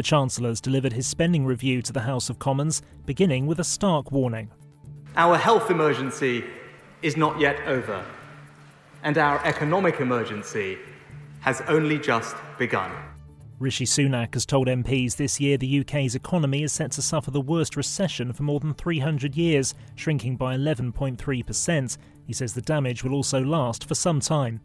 The Chancellor has delivered his spending review to the House of Commons, beginning with a stark warning. Our health emergency is not yet over, and our economic emergency has only just begun. Rishi Sunak has told MPs this year the UK's economy is set to suffer the worst recession for more than 300 years, shrinking by 11.3%. He says the damage will also last for some time.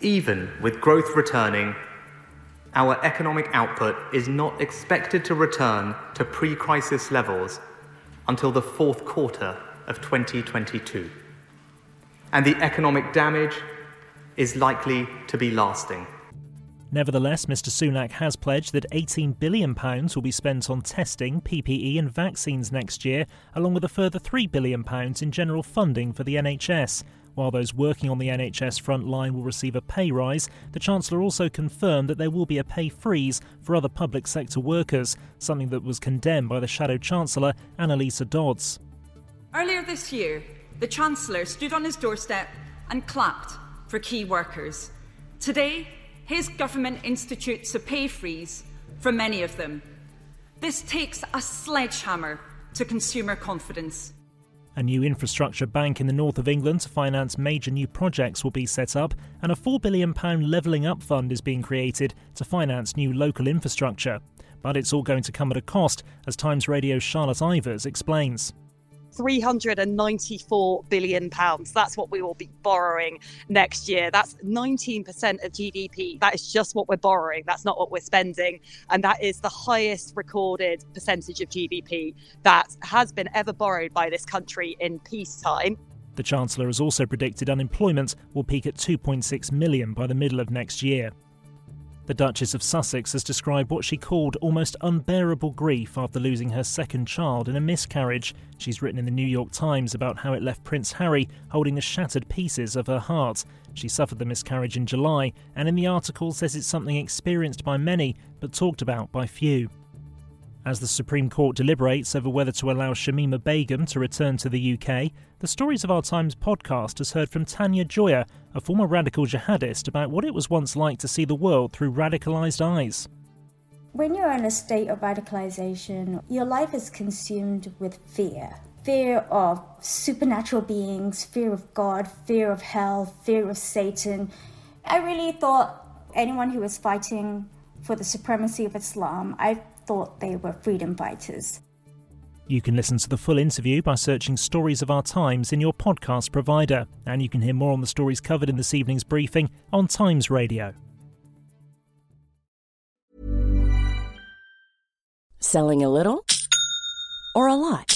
Even with growth returning, our economic output is not expected to return to pre crisis levels until the fourth quarter of 2022. And the economic damage is likely to be lasting. Nevertheless, Mr Sunak has pledged that £18 billion will be spent on testing, PPE, and vaccines next year, along with a further £3 billion in general funding for the NHS. While those working on the NHS front line will receive a pay rise, the Chancellor also confirmed that there will be a pay freeze for other public sector workers, something that was condemned by the Shadow Chancellor, Anneliese Dodds. Earlier this year, the Chancellor stood on his doorstep and clapped for key workers. Today, his government institutes a pay freeze for many of them. This takes a sledgehammer to consumer confidence. A new infrastructure bank in the north of England to finance major new projects will be set up, and a £4 billion levelling up fund is being created to finance new local infrastructure. But it's all going to come at a cost, as Times Radio's Charlotte Ivers explains. 394 billion pounds. That's what we will be borrowing next year. That's 19% of GDP. That is just what we're borrowing. That's not what we're spending. And that is the highest recorded percentage of GDP that has been ever borrowed by this country in peacetime. The Chancellor has also predicted unemployment will peak at 2.6 million by the middle of next year. The Duchess of Sussex has described what she called almost unbearable grief after losing her second child in a miscarriage. She's written in the New York Times about how it left Prince Harry holding the shattered pieces of her heart. She suffered the miscarriage in July, and in the article says it's something experienced by many but talked about by few. As the Supreme Court deliberates over whether to allow Shamima Begum to return to the UK, the Stories of Our Times podcast has heard from Tania Joya, a former radical jihadist, about what it was once like to see the world through radicalised eyes. When you're in a state of radicalization, your life is consumed with fear fear of supernatural beings, fear of God, fear of hell, fear of Satan. I really thought anyone who was fighting for the supremacy of Islam, I thought they were freedom fighters. You can listen to the full interview by searching Stories of Our Times in your podcast provider, and you can hear more on the stories covered in this evening's briefing on Times Radio. Selling a little or a lot?